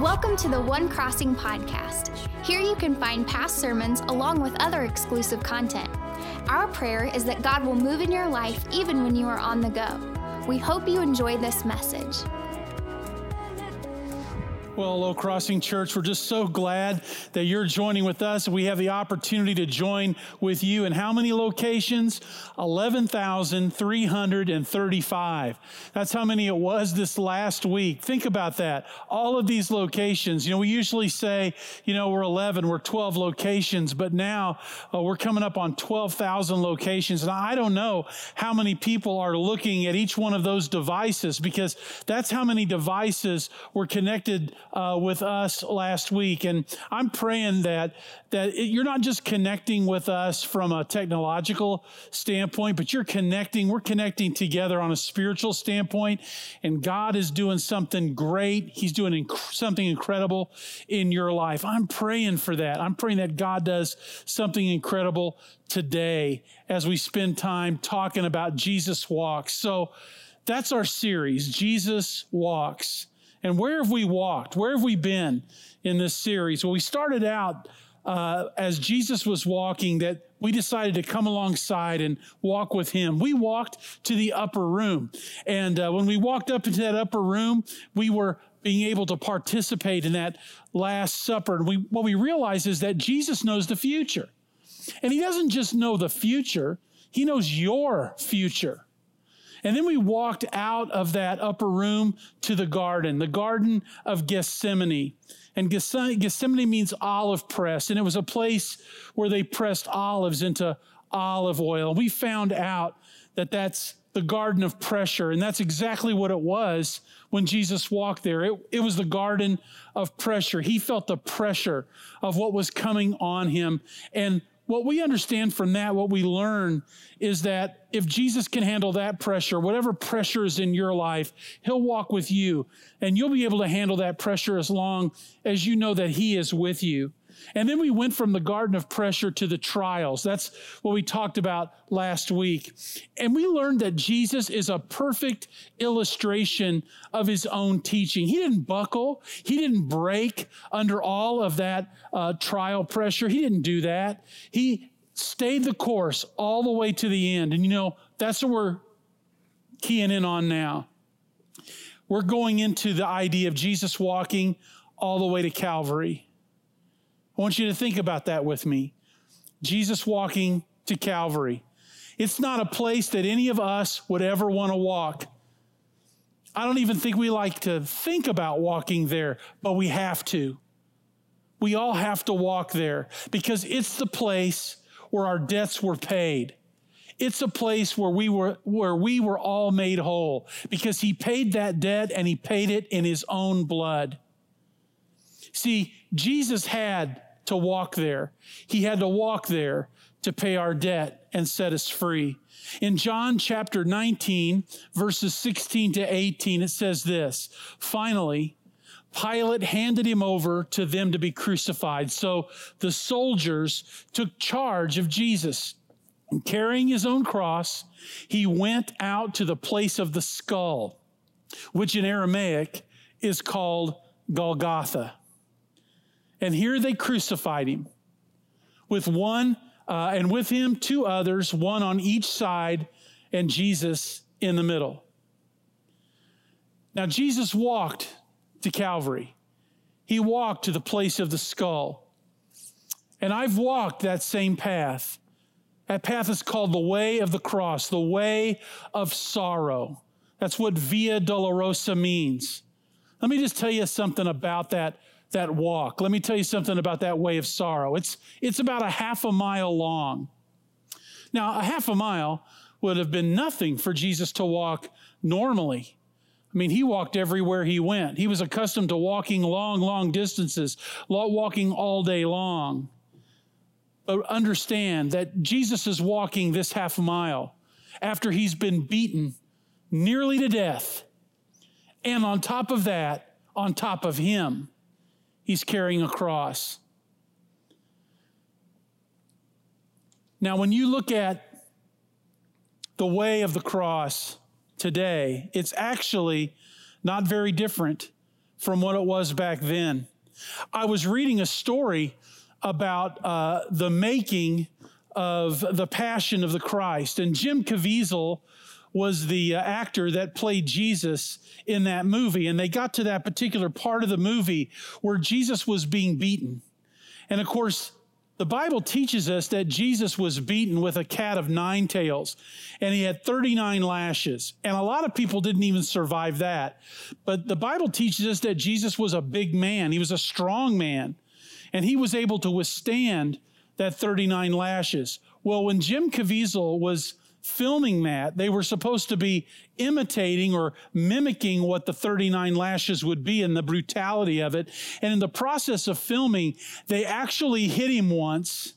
Welcome to the One Crossing podcast. Here you can find past sermons along with other exclusive content. Our prayer is that God will move in your life even when you are on the go. We hope you enjoy this message. Well, Low Crossing Church, we're just so glad that you're joining with us. We have the opportunity to join with you in how many locations? 11,335. That's how many it was this last week. Think about that. All of these locations. You know, we usually say, you know, we're 11, we're 12 locations, but now uh, we're coming up on 12,000 locations. And I don't know how many people are looking at each one of those devices because that's how many devices were connected uh, with us last week. And I'm praying that, that it, you're not just connecting with us from a technological standpoint, but you're connecting, we're connecting together on a spiritual standpoint. And God is doing something great. He's doing inc- something incredible in your life. I'm praying for that. I'm praying that God does something incredible today as we spend time talking about Jesus walks. So that's our series, Jesus walks. And where have we walked? Where have we been in this series? Well, we started out uh, as Jesus was walking that we decided to come alongside and walk with him. We walked to the upper room. And uh, when we walked up into that upper room, we were being able to participate in that Last Supper. And we, what we realize is that Jesus knows the future. And he doesn't just know the future, he knows your future. And then we walked out of that upper room to the garden, the Garden of Gethsemane. And Gethsemane means olive press, and it was a place where they pressed olives into olive oil. We found out that that's the garden of pressure, and that's exactly what it was when Jesus walked there. It, it was the garden of pressure. He felt the pressure of what was coming on him. And what we understand from that, what we learn is that if Jesus can handle that pressure, whatever pressure is in your life, he'll walk with you and you'll be able to handle that pressure as long as you know that he is with you. And then we went from the garden of pressure to the trials. That's what we talked about last week. And we learned that Jesus is a perfect illustration of his own teaching. He didn't buckle, he didn't break under all of that uh, trial pressure. He didn't do that. He stayed the course all the way to the end. And you know, that's what we're keying in on now. We're going into the idea of Jesus walking all the way to Calvary. I want you to think about that with me. Jesus walking to Calvary. It's not a place that any of us would ever want to walk. I don't even think we like to think about walking there, but we have to. We all have to walk there because it's the place where our debts were paid. It's a place where we were where we were all made whole because he paid that debt and he paid it in his own blood. See, Jesus had to walk there. He had to walk there to pay our debt and set us free. In John chapter 19, verses 16 to 18, it says this Finally, Pilate handed him over to them to be crucified. So the soldiers took charge of Jesus. And carrying his own cross, he went out to the place of the skull, which in Aramaic is called Golgotha. And here they crucified him with one, uh, and with him two others, one on each side, and Jesus in the middle. Now, Jesus walked to Calvary, he walked to the place of the skull. And I've walked that same path. That path is called the way of the cross, the way of sorrow. That's what Via Dolorosa means. Let me just tell you something about that that walk. Let me tell you something about that way of sorrow. It's, it's about a half a mile long. Now, a half a mile would have been nothing for Jesus to walk normally. I mean, he walked everywhere he went. He was accustomed to walking long, long distances, walking all day long. But understand that Jesus is walking this half a mile after he's been beaten nearly to death. And on top of that, on top of him, he's carrying a cross. Now, when you look at the way of the cross today, it's actually not very different from what it was back then. I was reading a story about uh, the making of the Passion of the Christ, and Jim Caviezel was the uh, actor that played Jesus in that movie. And they got to that particular part of the movie where Jesus was being beaten. And of course, the Bible teaches us that Jesus was beaten with a cat of nine tails and he had 39 lashes. And a lot of people didn't even survive that. But the Bible teaches us that Jesus was a big man. He was a strong man and he was able to withstand that 39 lashes. Well, when Jim Caviezel was filming that, they were supposed to be imitating or mimicking what the 39 lashes would be and the brutality of it. And in the process of filming, they actually hit him once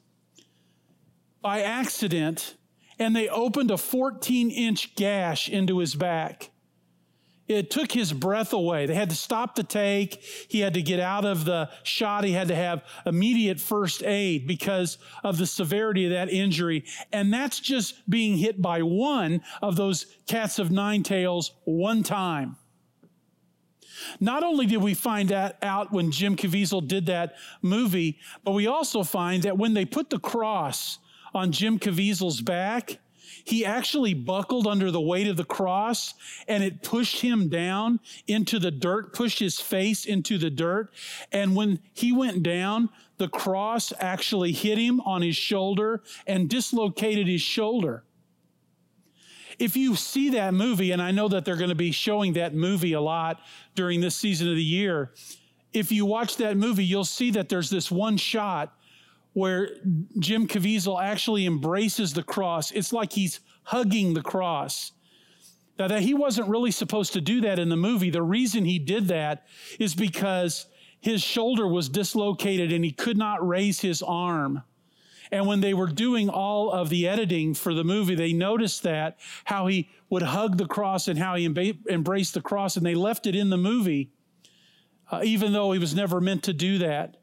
by accident and they opened a 14 inch gash into his back it took his breath away. They had to stop the take. He had to get out of the shot. He had to have immediate first aid because of the severity of that injury. And that's just being hit by one of those cats of nine tails one time. Not only did we find that out when Jim Caviezel did that movie, but we also find that when they put the cross on Jim Caviezel's back, he actually buckled under the weight of the cross and it pushed him down into the dirt, pushed his face into the dirt. And when he went down, the cross actually hit him on his shoulder and dislocated his shoulder. If you see that movie, and I know that they're going to be showing that movie a lot during this season of the year, if you watch that movie, you'll see that there's this one shot where Jim Caviezel actually embraces the cross. It's like he's hugging the cross. Now, that he wasn't really supposed to do that in the movie. The reason he did that is because his shoulder was dislocated and he could not raise his arm. And when they were doing all of the editing for the movie, they noticed that how he would hug the cross and how he embraced the cross, and they left it in the movie, uh, even though he was never meant to do that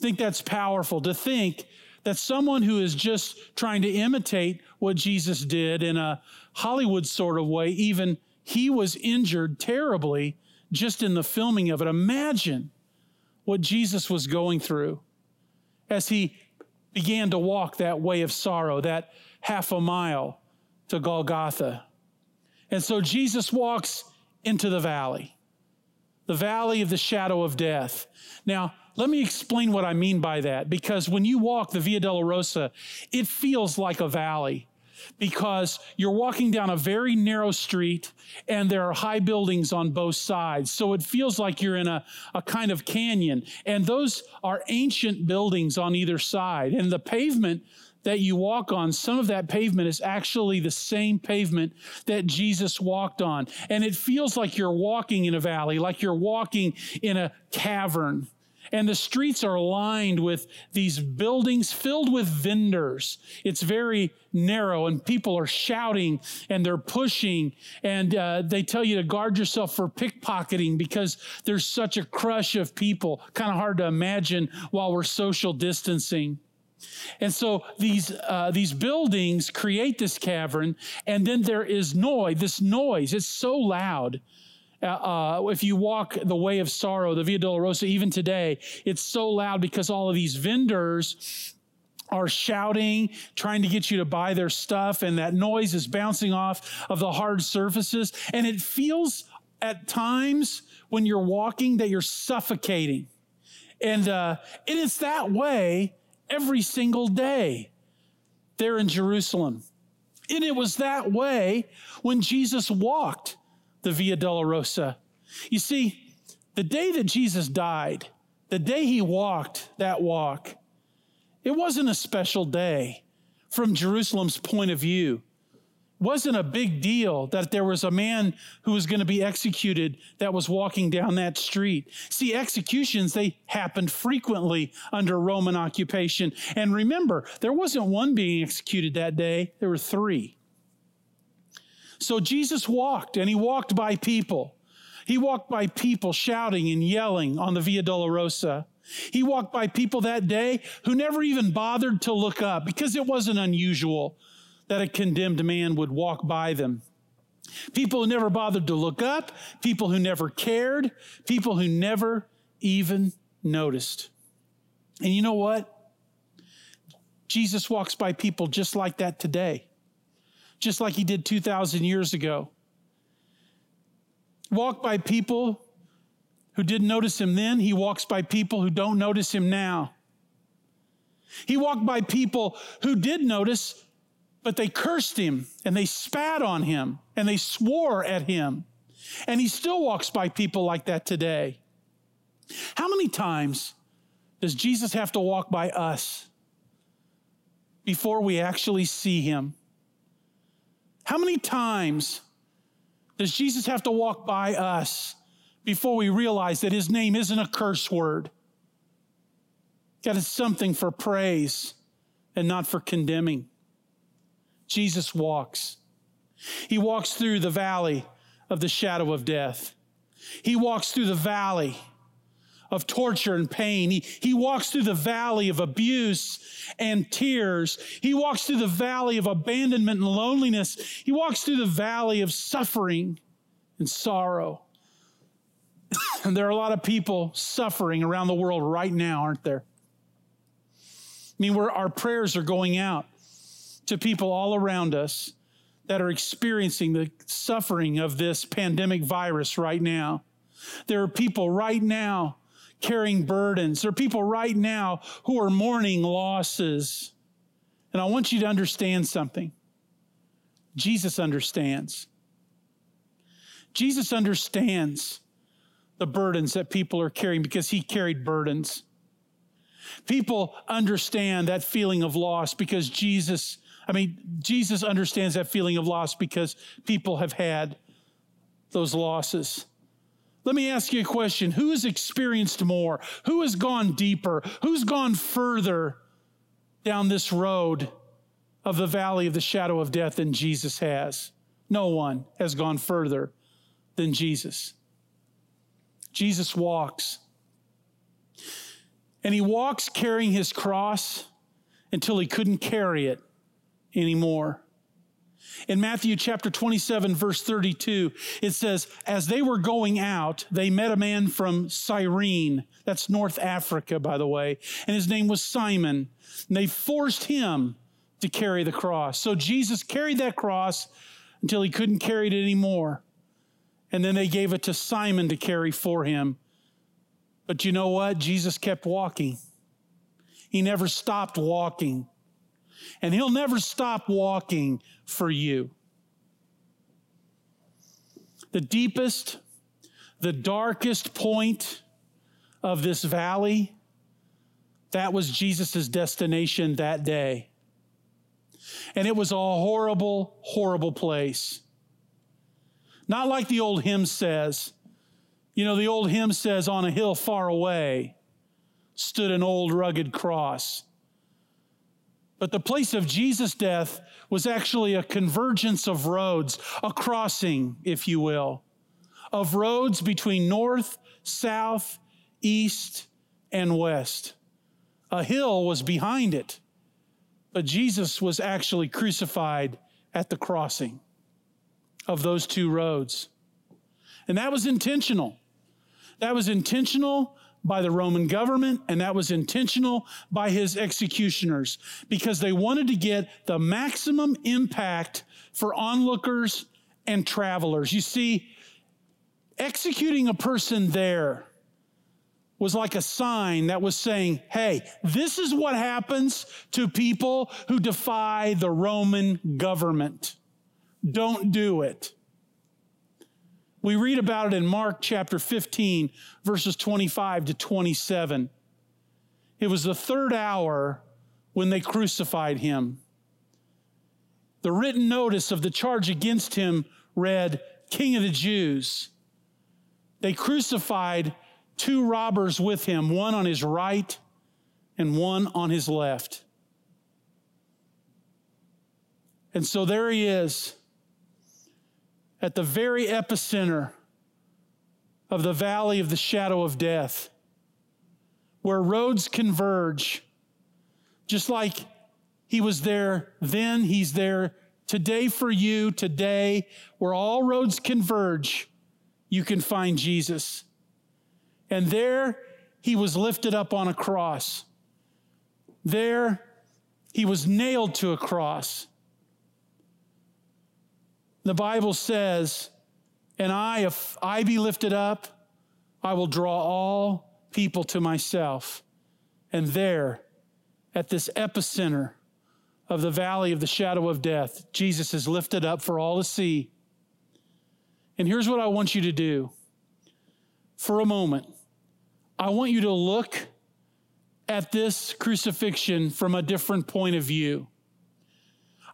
think that's powerful to think that someone who is just trying to imitate what Jesus did in a Hollywood sort of way, even he was injured terribly just in the filming of it. Imagine what Jesus was going through as he began to walk that way of sorrow, that half a mile to Golgotha. And so Jesus walks into the valley, the valley of the shadow of death. Now, let me explain what I mean by that because when you walk the Via Dolorosa, it feels like a valley because you're walking down a very narrow street and there are high buildings on both sides. So it feels like you're in a, a kind of canyon. And those are ancient buildings on either side. And the pavement that you walk on, some of that pavement is actually the same pavement that Jesus walked on. And it feels like you're walking in a valley, like you're walking in a cavern. And the streets are lined with these buildings filled with vendors. It's very narrow, and people are shouting and they're pushing. And uh, they tell you to guard yourself for pickpocketing because there's such a crush of people. Kind of hard to imagine while we're social distancing. And so these uh, these buildings create this cavern, and then there is noise. This noise is so loud uh, uh, if you walk the way of sorrow, the Via Dolorosa, even today, it's so loud because all of these vendors are shouting, trying to get you to buy their stuff, and that noise is bouncing off of the hard surfaces. And it feels at times when you're walking that you're suffocating. And, uh, and it's that way every single day there in Jerusalem. And it was that way when Jesus walked the Via Dolorosa. You see, the day that Jesus died, the day he walked that walk, it wasn't a special day from Jerusalem's point of view. It wasn't a big deal that there was a man who was going to be executed that was walking down that street. See, executions, they happened frequently under Roman occupation. And remember, there wasn't one being executed that day, there were three. So Jesus walked and he walked by people. He walked by people shouting and yelling on the Via Dolorosa. He walked by people that day who never even bothered to look up because it wasn't unusual that a condemned man would walk by them. People who never bothered to look up, people who never cared, people who never even noticed. And you know what? Jesus walks by people just like that today, just like he did 2,000 years ago. Walk by people who didn't notice him then, he walks by people who don't notice him now. He walked by people who did notice, but they cursed him and they spat on him and they swore at him. And he still walks by people like that today. How many times does Jesus have to walk by us before we actually see him? How many times does Jesus have to walk by us before we realize that his name isn't a curse word? God is something for praise and not for condemning. Jesus walks. He walks through the valley of the shadow of death. He walks through the valley of torture and pain. He, he walks through the valley of abuse and tears. He walks through the valley of abandonment and loneliness. He walks through the valley of suffering and sorrow. and there are a lot of people suffering around the world right now, aren't there? I mean, where our prayers are going out to people all around us that are experiencing the suffering of this pandemic virus right now. There are people right now carrying burdens. There are people right now who are mourning losses. And I want you to understand something. Jesus understands. Jesus understands the burdens that people are carrying because he carried burdens. People understand that feeling of loss because Jesus I mean, Jesus understands that feeling of loss because people have had those losses. Let me ask you a question. Who has experienced more? Who has gone deeper? Who's gone further down this road of the valley of the shadow of death than Jesus has? No one has gone further than Jesus. Jesus walks. And he walks carrying his cross until he couldn't carry it anymore. In Matthew chapter 27, verse 32, it says, As they were going out, they met a man from Cyrene. That's North Africa, by the way. And his name was Simon. And they forced him to carry the cross. So Jesus carried that cross until he couldn't carry it anymore. And then they gave it to Simon to carry for him. But you know what? Jesus kept walking. He never stopped walking and He'll never stop walking for you. The deepest, the darkest point of this valley, that was Jesus' destination that day. And it was a horrible, horrible place. Not like the old hymn says. You know, the old hymn says, On a hill far away stood an old rugged cross. But the place of Jesus' death was actually a convergence of roads, a crossing, if you will, of roads between north, south, east, and west. A hill was behind it, but Jesus was actually crucified at the crossing of those two roads. And that was intentional. That was intentional by the Roman government, and that was intentional by his executioners because they wanted to get the maximum impact for onlookers and travelers. You see, executing a person there was like a sign that was saying, hey, this is what happens to people who defy the Roman government. Don't do it. We read about it in Mark chapter 15, verses 25 to 27. It was the third hour when they crucified him. The written notice of the charge against him read, King of the Jews. They crucified two robbers with him, one on his right and one on his left. And so there he is at the very epicenter of the valley of the shadow of death, where roads converge, just like he was there then, he's there today for you, today, where all roads converge, you can find Jesus. And there he was lifted up on a cross. There he was nailed to a cross. The Bible says, And I, if I be lifted up, I will draw all people to myself. And there, at this epicenter of the valley of the shadow of death, Jesus is lifted up for all to see. And here's what I want you to do for a moment. I want you to look at this crucifixion from a different point of view.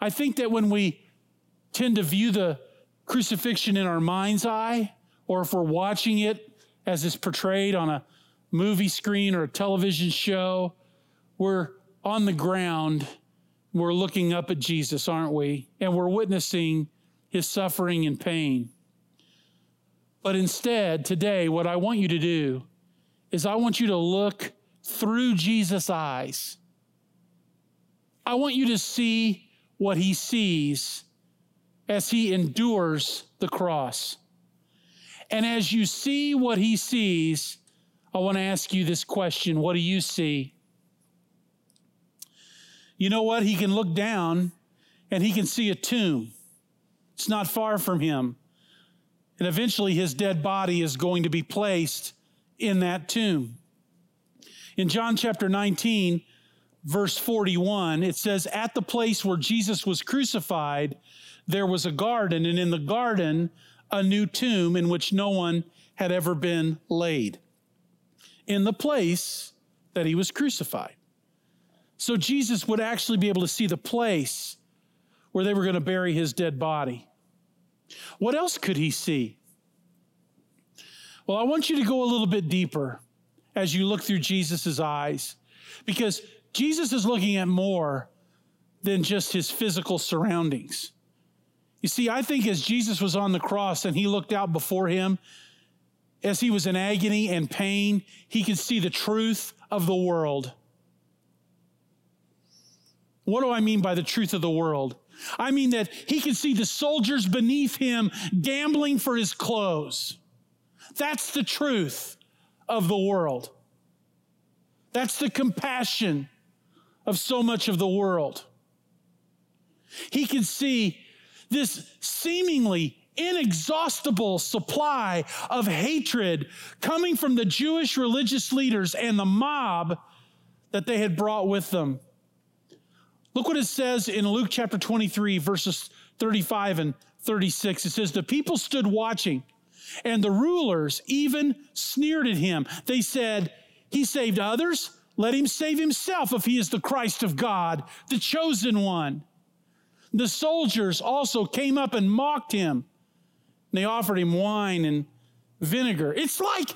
I think that when we tend to view the crucifixion in our mind's eye, or if we're watching it as it's portrayed on a movie screen or a television show, we're on the ground, we're looking up at Jesus, aren't we? And we're witnessing his suffering and pain. But instead, today, what I want you to do is I want you to look through Jesus' eyes. I want you to see what he sees as he endures the cross. And as you see what he sees, I want to ask you this question What do you see? You know what? He can look down and he can see a tomb. It's not far from him. And eventually his dead body is going to be placed in that tomb. In John chapter 19, verse 41, it says, At the place where Jesus was crucified, there was a garden, and in the garden, a new tomb in which no one had ever been laid, in the place that he was crucified. So Jesus would actually be able to see the place where they were going to bury his dead body. What else could he see? Well, I want you to go a little bit deeper as you look through Jesus' eyes. Because Jesus is looking at more than just his physical surroundings. You see, I think as Jesus was on the cross and he looked out before him, as he was in agony and pain, he could see the truth of the world. What do I mean by the truth of the world? I mean that he could see the soldiers beneath him gambling for his clothes. That's the truth of the world. That's the compassion of so much of the world. He could see this seemingly inexhaustible supply of hatred coming from the Jewish religious leaders and the mob that they had brought with them. Look what it says in Luke chapter 23, verses 35 and 36. It says, The people stood watching and the rulers even sneered at him. They said, He saved others. Let him save himself if he is the Christ of God, the chosen one. The soldiers also came up and mocked him. They offered him wine and vinegar. It's like,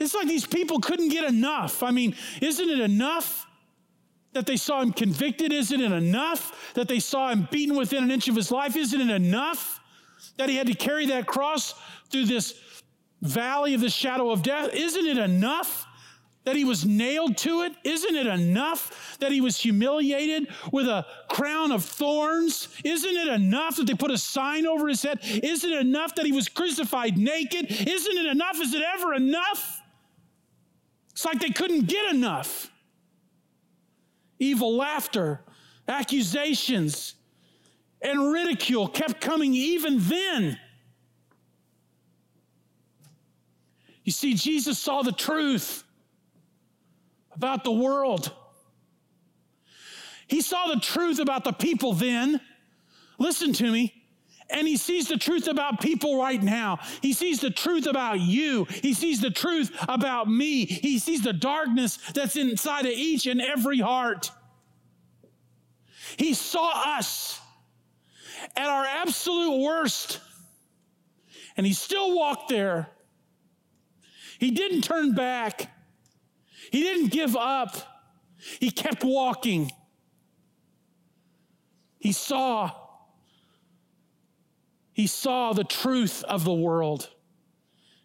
it's like these people couldn't get enough. I mean, isn't it enough that they saw him convicted? Isn't it enough that they saw him beaten within an inch of his life? Isn't it enough that he had to carry that cross through this valley of the shadow of death? Isn't it enough that he was nailed to it? Isn't it enough that he was humiliated with a crown of thorns? Isn't it enough that they put a sign over his head? Isn't it enough that he was crucified naked? Isn't it enough? Is it ever enough? It's like they couldn't get enough. Evil laughter, accusations, and ridicule kept coming even then. You see, Jesus saw the truth about the world. He saw the truth about the people then. Listen to me. And he sees the truth about people right now. He sees the truth about you. He sees the truth about me. He sees the darkness that's inside of each and every heart. He saw us at our absolute worst. And he still walked there he didn't turn back. He didn't give up. He kept walking. He saw he saw the truth of the world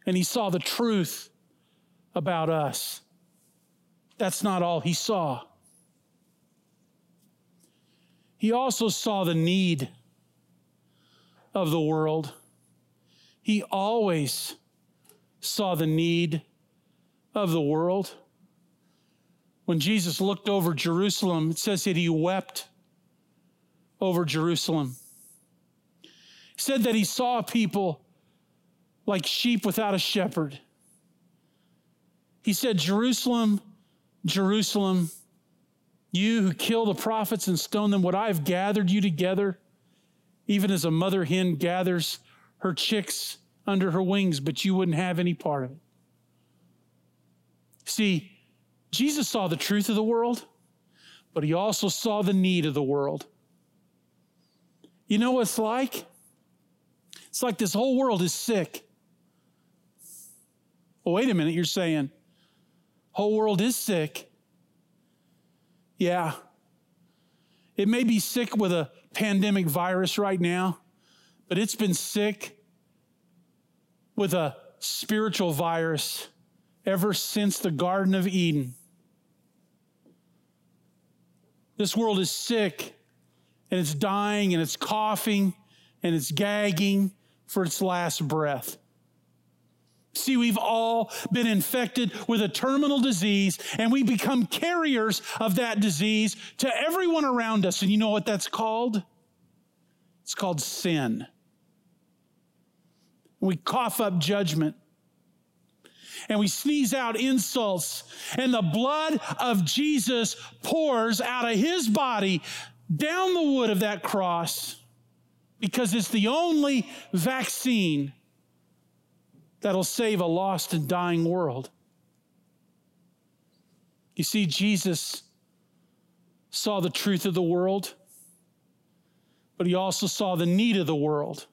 and he saw the truth about us. That's not all he saw. He also saw the need of the world. He always saw the need of the world. When Jesus looked over Jerusalem, it says that he wept over Jerusalem. He said that he saw people like sheep without a shepherd. He said, Jerusalem, Jerusalem, you who kill the prophets and stone them, would I have gathered you together, even as a mother hen gathers her chicks under her wings, but you wouldn't have any part of it. See, Jesus saw the truth of the world, but he also saw the need of the world. You know what it's like? It's like this whole world is sick. Well, wait a minute, you're saying whole world is sick. Yeah. It may be sick with a pandemic virus right now, but it's been sick with a spiritual virus ever since the Garden of Eden. This world is sick and it's dying and it's coughing and it's gagging for its last breath. See, we've all been infected with a terminal disease and we become carriers of that disease to everyone around us. And you know what that's called? It's called sin. We cough up judgment and we sneeze out insults, and the blood of Jesus pours out of his body down the wood of that cross because it's the only vaccine that'll save a lost and dying world. You see, Jesus saw the truth of the world, but he also saw the need of the world.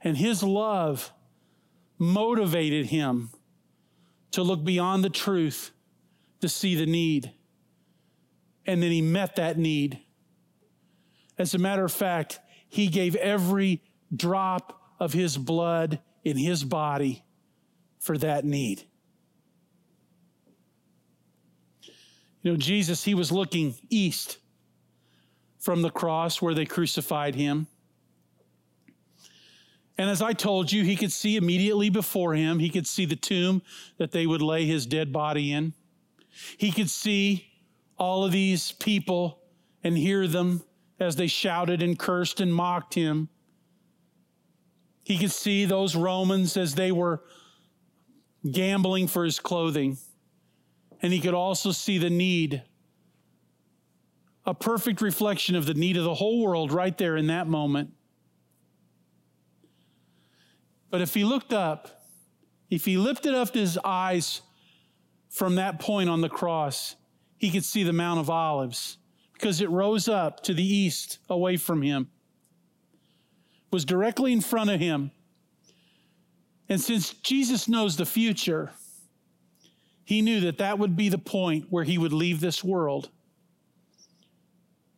And his love motivated him to look beyond the truth to see the need. And then he met that need. As a matter of fact, he gave every drop of his blood in his body for that need. You know, Jesus, he was looking east from the cross where they crucified him. And as I told you, he could see immediately before him, he could see the tomb that they would lay his dead body in. He could see all of these people and hear them as they shouted and cursed and mocked him. He could see those Romans as they were gambling for his clothing. And he could also see the need, a perfect reflection of the need of the whole world right there in that moment. But if he looked up, if he lifted up his eyes from that point on the cross, he could see the Mount of Olives because it rose up to the east away from him, was directly in front of him. And since Jesus knows the future, he knew that that would be the point where he would leave this world.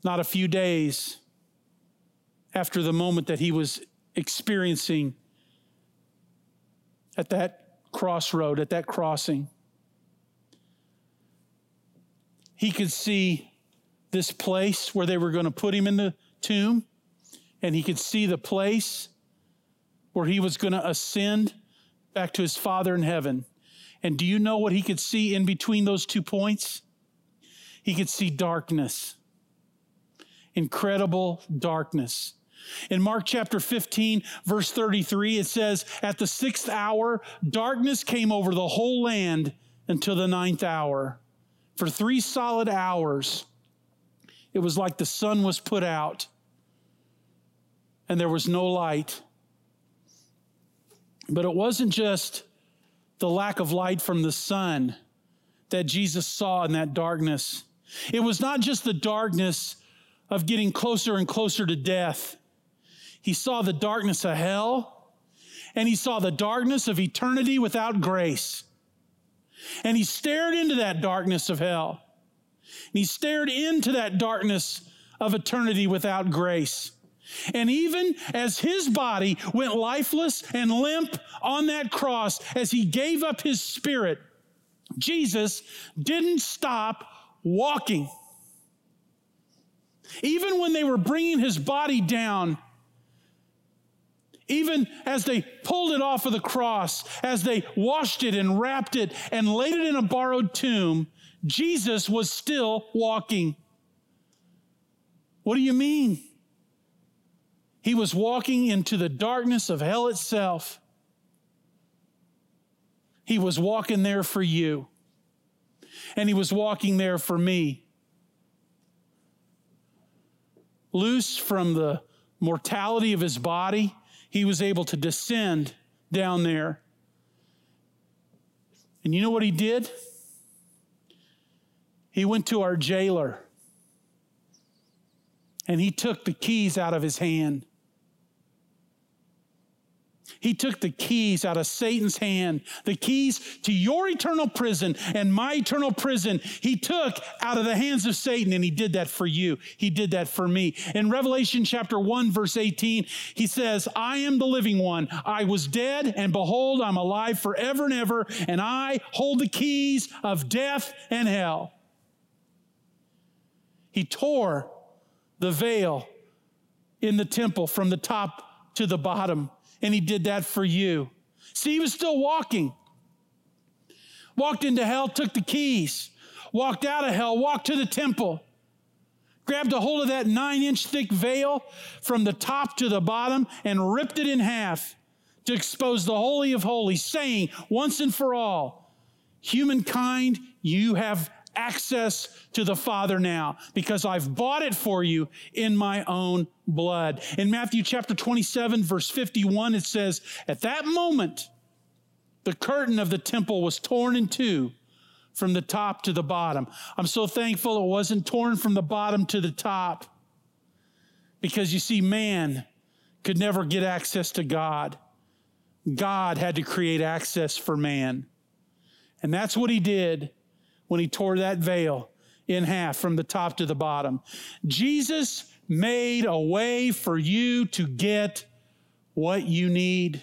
Not a few days after the moment that he was experiencing at that crossroad, at that crossing. He could see this place where they were going to put him in the tomb, and he could see the place where he was going to ascend back to his Father in heaven. And do you know what he could see in between those two points? He could see darkness, incredible darkness. In Mark chapter 15, verse 33, it says, At the sixth hour, darkness came over the whole land until the ninth hour. For three solid hours, it was like the sun was put out and there was no light. But it wasn't just the lack of light from the sun that Jesus saw in that darkness. It was not just the darkness of getting closer and closer to death. He saw the darkness of hell and he saw the darkness of eternity without grace. And he stared into that darkness of hell. And he stared into that darkness of eternity without grace. And even as his body went lifeless and limp on that cross, as he gave up his spirit, Jesus didn't stop walking. Even when they were bringing his body down Even as they pulled it off of the cross, as they washed it and wrapped it and laid it in a borrowed tomb, Jesus was still walking. What do you mean? He was walking into the darkness of hell itself. He was walking there for you, and He was walking there for me. Loose from the mortality of His body, He was able to descend down there. And you know what He did? He went to our jailer and he took the keys out of his hand. He took the keys out of Satan's hand, the keys to your eternal prison and my eternal prison. He took out of the hands of Satan, and he did that for you. He did that for me. In Revelation chapter 1, verse 18, he says, I am the living one. I was dead, and behold, I'm alive forever and ever, and I hold the keys of death and hell. He tore the veil in the temple from the top to the bottom and he did that for you. See, he was still walking. Walked into hell, took the keys, walked out of hell, walked to the temple, grabbed a hold of that nine inch thick veil from the top to the bottom and ripped it in half to expose the Holy of Holies, saying once and for all, humankind, you have access to the Father now because I've bought it for you in my own blood. In Matthew chapter 27, verse 51, it says, At that moment, the curtain of the temple was torn in two from the top to the bottom. I'm so thankful it wasn't torn from the bottom to the top because you see, man could never get access to God. God had to create access for man. And that's what he did when he tore that veil in half from the top to the bottom. Jesus made a way for you to get what you need,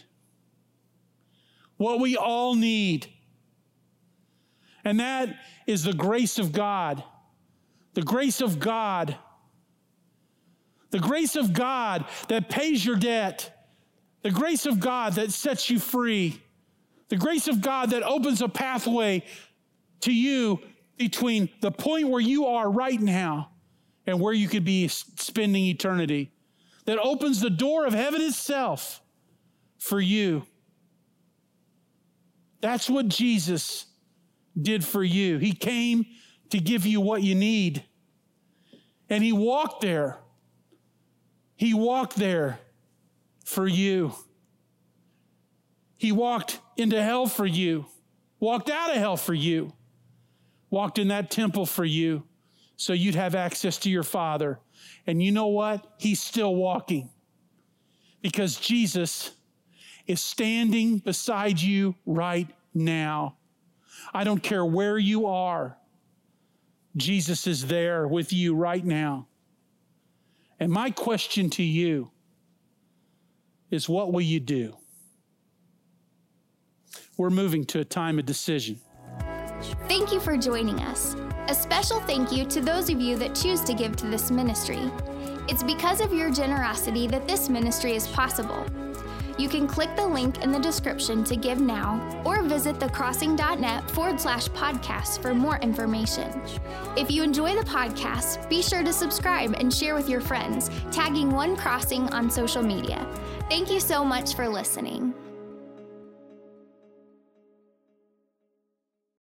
what we all need. And that is the grace of God. The grace of God. The grace of God that pays your debt. The grace of God that sets you free. The grace of God that opens a pathway to you between the point where you are right now and where you could be spending eternity, that opens the door of heaven itself for you. That's what Jesus did for you. He came to give you what you need. And He walked there. He walked there for you. He walked into hell for you, walked out of hell for you walked in that temple for you so you'd have access to your Father. And you know what? He's still walking because Jesus is standing beside you right now. I don't care where you are, Jesus is there with you right now. And my question to you is what will you do? We're moving to a time of decision. Thank you for joining us. A special thank you to those of you that choose to give to this ministry. It's because of your generosity that this ministry is possible. You can click the link in the description to give now or visit thecrossing.net forward slash podcast for more information. If you enjoy the podcast, be sure to subscribe and share with your friends, tagging One Crossing on social media. Thank you so much for listening.